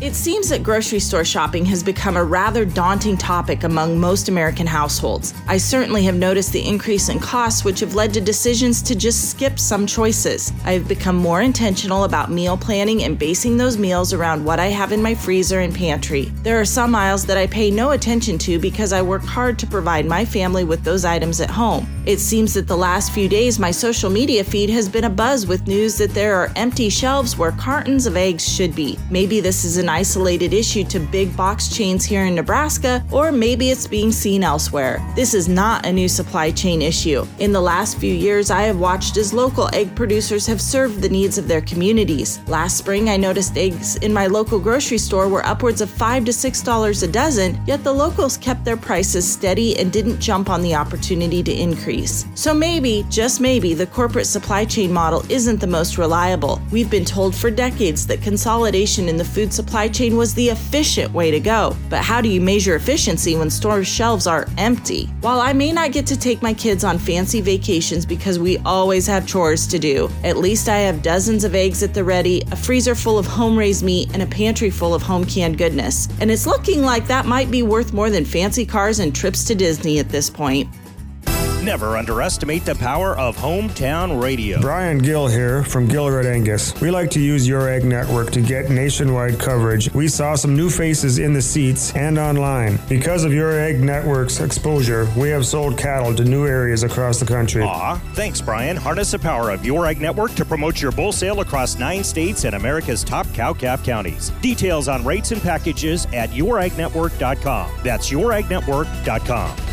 It seems that grocery store shopping has become a rather daunting topic among most American households. I certainly have noticed the increase in costs, which have led to decisions to just skip some choices. I have become more intentional about meal planning and basing those meals around what I have in my freezer and pantry. There are some aisles that I pay no attention to because I work hard to provide my family with those items at home. It seems that the last few days my social media feed has been abuzz with news that there are empty shelves where cartons of eggs should be. Maybe this is an isolated issue to big box chains here in Nebraska, or maybe it's being seen elsewhere. This is not a new supply chain issue. In the last few years, I have watched as local egg producers have served the needs of their communities. Last spring, I noticed eggs in my local grocery store were upwards of 5 to $6 a dozen, yet the locals kept their prices steady and didn't jump on the opportunity to increase. So maybe, just maybe, the corporate supply chain model isn't the most reliable. We've been told for decades that consolidation in the food supply chain was the efficient way to go. But how do you measure efficiency when store shelves are empty? While I may not get to take my kids on fancy vacations because we always have chores to do, at least I have dozens of eggs at the ready, a freezer full of home raised meat, and a pantry full of home canned goodness. And it's looking like that might be worth more than fancy cars and trips to Disney at this point. Never underestimate the power of hometown radio. Brian Gill here from Gill Red Angus. We like to use your Ag Network to get nationwide coverage. We saw some new faces in the seats and online. Because of your Ag Network's exposure, we have sold cattle to new areas across the country. Aw, thanks, Brian. Harness the power of your Ag Network to promote your bull sale across nine states and America's top cow calf counties. Details on rates and packages at youragnetwork.com. That's youragnetwork.com.